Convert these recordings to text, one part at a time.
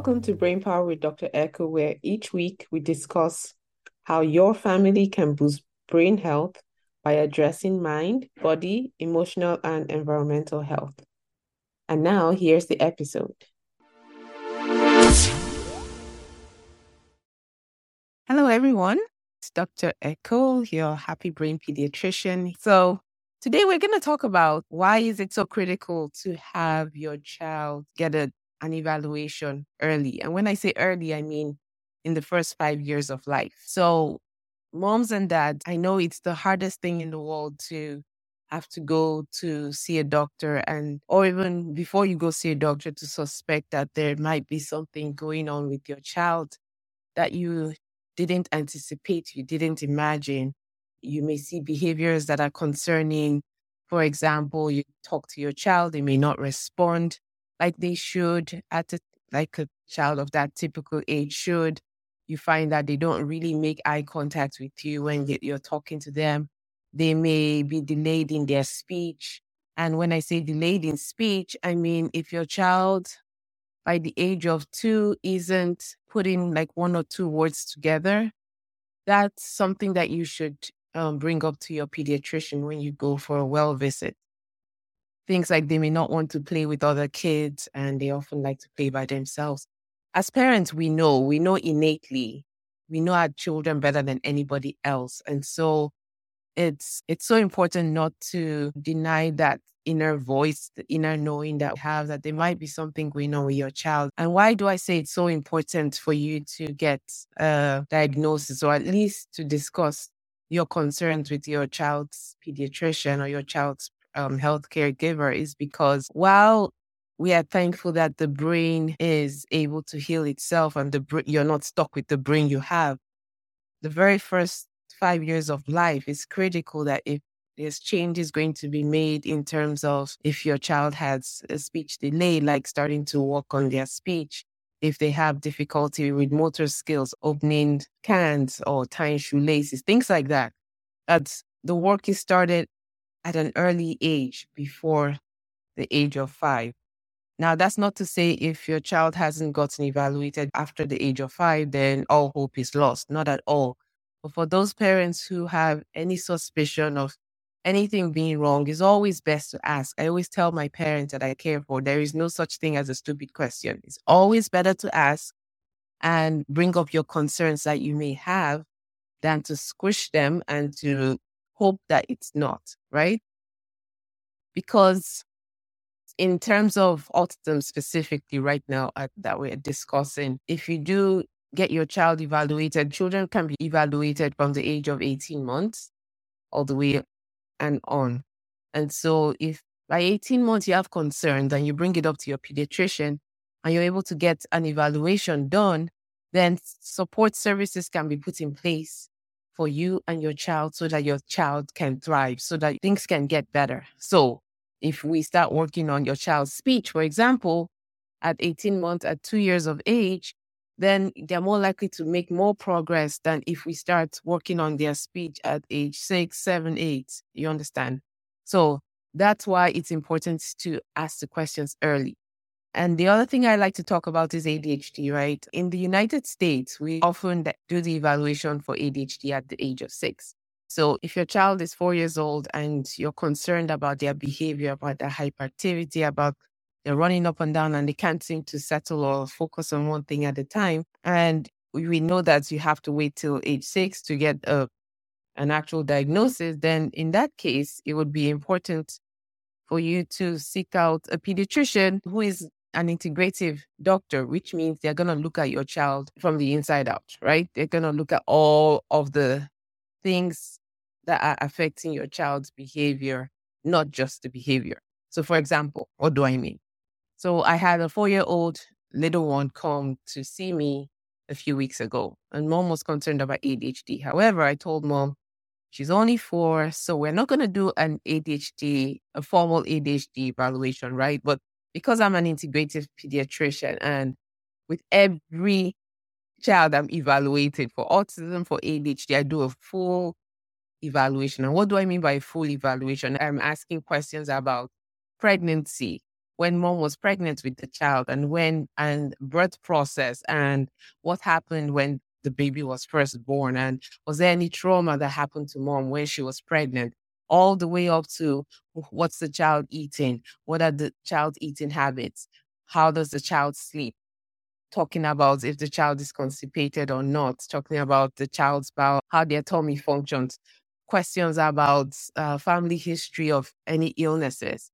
Welcome to Brain Power with Dr. Echo, where each week we discuss how your family can boost brain health by addressing mind, body, emotional, and environmental health. And now, here's the episode. Hello, everyone. It's Dr. Echo, your happy brain pediatrician. So, today we're going to talk about why is it so critical to have your child get a, an evaluation early. And when I say early, I mean in the first five years of life. So, moms and dads, I know it's the hardest thing in the world to have to go to see a doctor and or even before you go see a doctor to suspect that there might be something going on with your child that you didn't anticipate, you didn't imagine. You may see behaviors that are concerning. For example, you talk to your child, they may not respond like they should at a, like a child of that typical age should. You find that they don't really make eye contact with you when you're talking to them. They may be delayed in their speech. And when I say delayed in speech, I mean if your child by the age of two isn't putting like one or two words together, that's something that you should um, bring up to your pediatrician when you go for a well visit. Things like they may not want to play with other kids and they often like to play by themselves. As parents, we know, we know innately, we know our children better than anybody else. And so it's it's so important not to deny that inner voice, the inner knowing that we have that there might be something going on with your child. And why do I say it's so important for you to get a diagnosis or at least to discuss your concerns with your child's pediatrician or your child's um, healthcare giver is because while we are thankful that the brain is able to heal itself and the br- you're not stuck with the brain you have. The very first five years of life, is critical that if there's changes going to be made in terms of if your child has a speech delay, like starting to work on their speech, if they have difficulty with motor skills, opening cans or tying shoelaces, things like that. That's the work is started at an early age before the age of five. Now, that's not to say if your child hasn't gotten evaluated after the age of five, then all hope is lost. Not at all. But for those parents who have any suspicion of anything being wrong, it's always best to ask. I always tell my parents that I care for there is no such thing as a stupid question. It's always better to ask and bring up your concerns that you may have than to squish them and to hope that it's not, right? Because in terms of autism specifically right now uh, that we're discussing, if you do get your child evaluated, children can be evaluated from the age of 18 months all the way and on. And so if by 18 months you have concerns and you bring it up to your pediatrician and you're able to get an evaluation done, then support services can be put in place for you and your child so that your child can thrive, so that things can get better. So if we start working on your child's speech, for example, at 18 months, at two years of age, then they're more likely to make more progress than if we start working on their speech at age six, seven, eight. You understand? So that's why it's important to ask the questions early. And the other thing I like to talk about is ADHD, right? In the United States, we often do the evaluation for ADHD at the age of six. So if your child is four years old and you're concerned about their behavior, about their hyperactivity, about they're running up and down and they can't seem to settle or focus on one thing at a time. And we know that you have to wait till age six to get a, an actual diagnosis. Then, in that case, it would be important for you to seek out a pediatrician who is an integrative doctor, which means they're going to look at your child from the inside out, right? They're going to look at all of the things that are affecting your child's behavior, not just the behavior. So, for example, what do I mean? So I had a four year old little one come to see me a few weeks ago, and mom was concerned about ADHD. However, I told mom she's only four, so we're not going to do an ADHD, a formal ADHD evaluation, right? But because I'm an integrative pediatrician and with every child I'm evaluated for autism, for ADHD, I do a full evaluation. And what do I mean by full evaluation? I'm asking questions about pregnancy, when mom was pregnant with the child and when and birth process and what happened when the baby was first born and was there any trauma that happened to mom when she was pregnant all the way up to what's the child eating? What are the child's eating habits? How does the child sleep? Talking about if the child is constipated or not talking about the child's bowel how their tummy functions questions about uh, family history of any illnesses.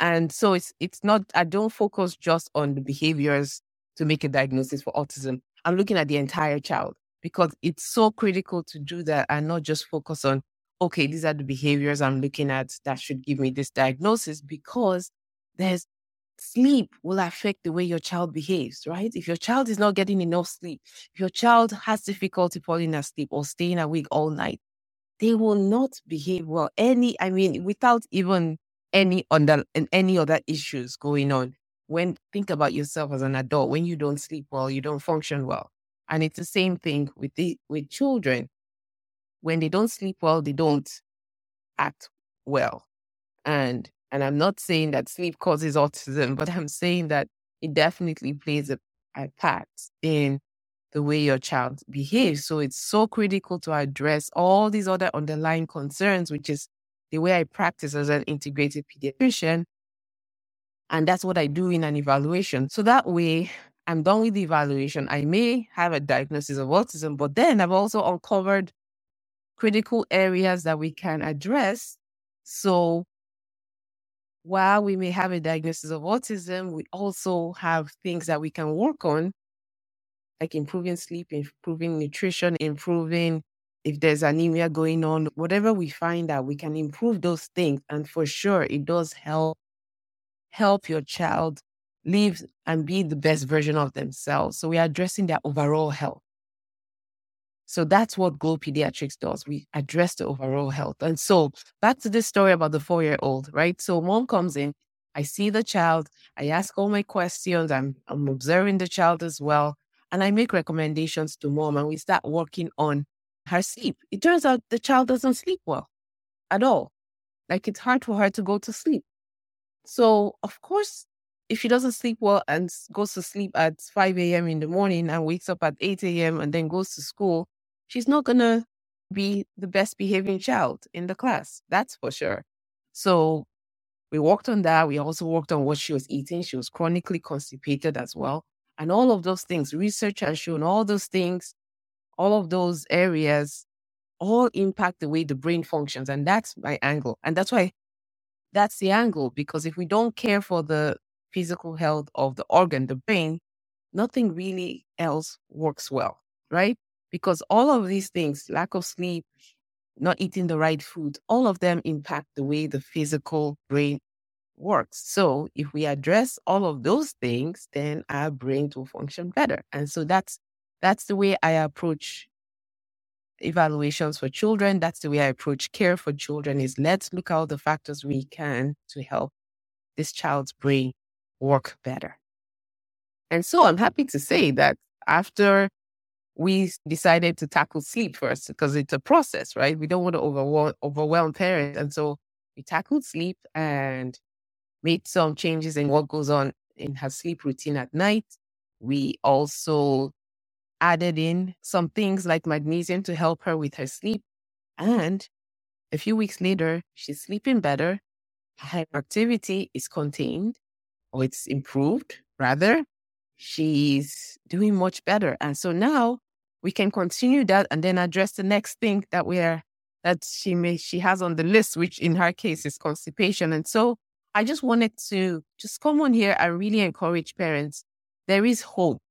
And so it's it's not I don't focus just on the behaviors to make a diagnosis for autism. I'm looking at the entire child because it's so critical to do that and not just focus on okay, these are the behaviors I'm looking at that should give me this diagnosis because there's sleep will affect the way your child behaves, right? If your child is not getting enough sleep, if your child has difficulty falling asleep or staying awake all night, they will not behave well. Any, I mean, without even any under and any other issues going on. When think about yourself as an adult, when you don't sleep well, you don't function well. And it's the same thing with the with children. When they don't sleep well, they don't act well. And and I'm not saying that sleep causes autism, but I'm saying that it definitely plays a, a part in the way your child behaves. So it's so critical to address all these other underlying concerns, which is the way I practice as an integrated pediatrician. And that's what I do in an evaluation. So that way, I'm done with the evaluation. I may have a diagnosis of autism, but then I've also uncovered critical areas that we can address. So while we may have a diagnosis of autism, we also have things that we can work on, like improving sleep, improving nutrition, improving if there's anemia going on, whatever we find out, we can improve those things. And for sure, it does help help your child live and be the best version of themselves. So we are addressing their overall health. So that's what Glow Pediatrics does. We address the overall health. And so back to this story about the four year old, right? So mom comes in, I see the child, I ask all my questions, I'm, I'm observing the child as well, and I make recommendations to mom, and we start working on her sleep. It turns out the child doesn't sleep well at all. Like it's hard for her to go to sleep. So, of course, if she doesn't sleep well and goes to sleep at 5 a.m. in the morning and wakes up at 8 a.m. and then goes to school, she's not going to be the best behaving child in the class. That's for sure. So, we worked on that. We also worked on what she was eating. She was chronically constipated as well. And all of those things, research has shown all those things all of those areas all impact the way the brain functions. And that's my angle. And that's why that's the angle, because if we don't care for the physical health of the organ, the brain, nothing really else works well, right? Because all of these things, lack of sleep, not eating the right food, all of them impact the way the physical brain works. So if we address all of those things, then our brain will function better. And so that's that's the way I approach evaluations for children. That's the way I approach care for children is let's look at all the factors we can to help this child's brain work better. And so I'm happy to say that after we decided to tackle sleep first, because it's a process, right? We don't want to overwhelm, overwhelm parents. And so we tackled sleep and made some changes in what goes on in her sleep routine at night. We also added in some things like magnesium to help her with her sleep. And a few weeks later, she's sleeping better. Her activity is contained or it's improved, rather. She's doing much better. And so now we can continue that and then address the next thing that we're that she may she has on the list, which in her case is constipation. And so I just wanted to just come on here and really encourage parents. There is hope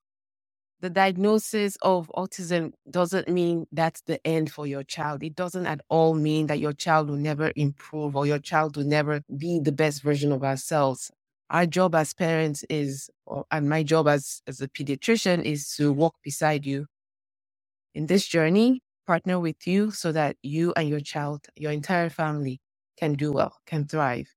the diagnosis of autism doesn't mean that's the end for your child. It doesn't at all mean that your child will never improve or your child will never be the best version of ourselves. Our job as parents is, and my job as, as a pediatrician is to walk beside you in this journey, partner with you so that you and your child, your entire family can do well, can thrive.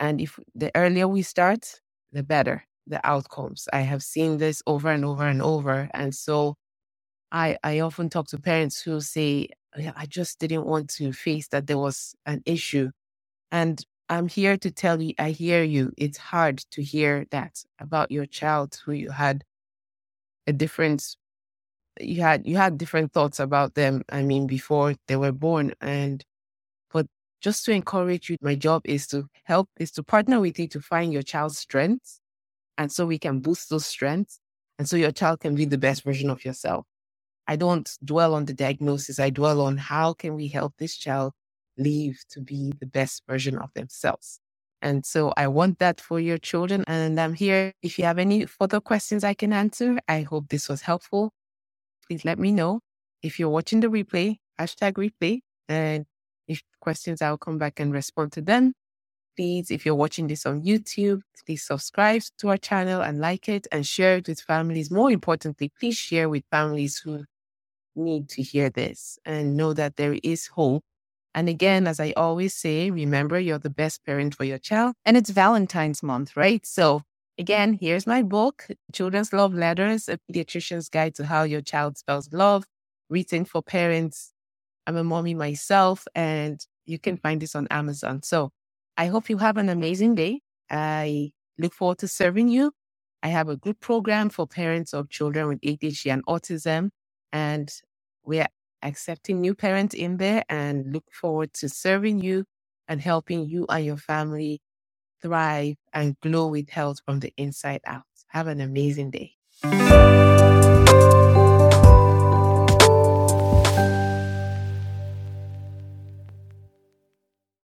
And if the earlier we start, the better the outcomes. I have seen this over and over and over. And so I, I often talk to parents who say, I just didn't want to face that there was an issue. And I'm here to tell you, I hear you. It's hard to hear that about your child who you had a different you had you had different thoughts about them i mean before they were born and but just to encourage you my job is to help is to partner with you to find your child's strengths and so we can boost those strengths and so your child can be the best version of yourself i don't dwell on the diagnosis i dwell on how can we help this child live to be the best version of themselves and so I want that for your children. And I'm here. If you have any further questions I can answer, I hope this was helpful please let me know. If you're watching the replay, hashtag replay, and if questions, I'll come back and respond to them. Please, if you're watching this on YouTube, please subscribe to our channel and like it and share it with families. More importantly, please share with families who need to hear this and know that there is hope. And again, as I always say, remember you're the best parent for your child. And it's Valentine's month, right? So Again, here's my book, Children's Love Letters, a pediatrician's guide to how your child spells love, written for parents. I'm a mommy myself, and you can find this on Amazon. So I hope you have an amazing day. I look forward to serving you. I have a good program for parents of children with ADHD and autism, and we're accepting new parents in there and look forward to serving you and helping you and your family thrive, and glow with health from the inside out. Have an amazing day.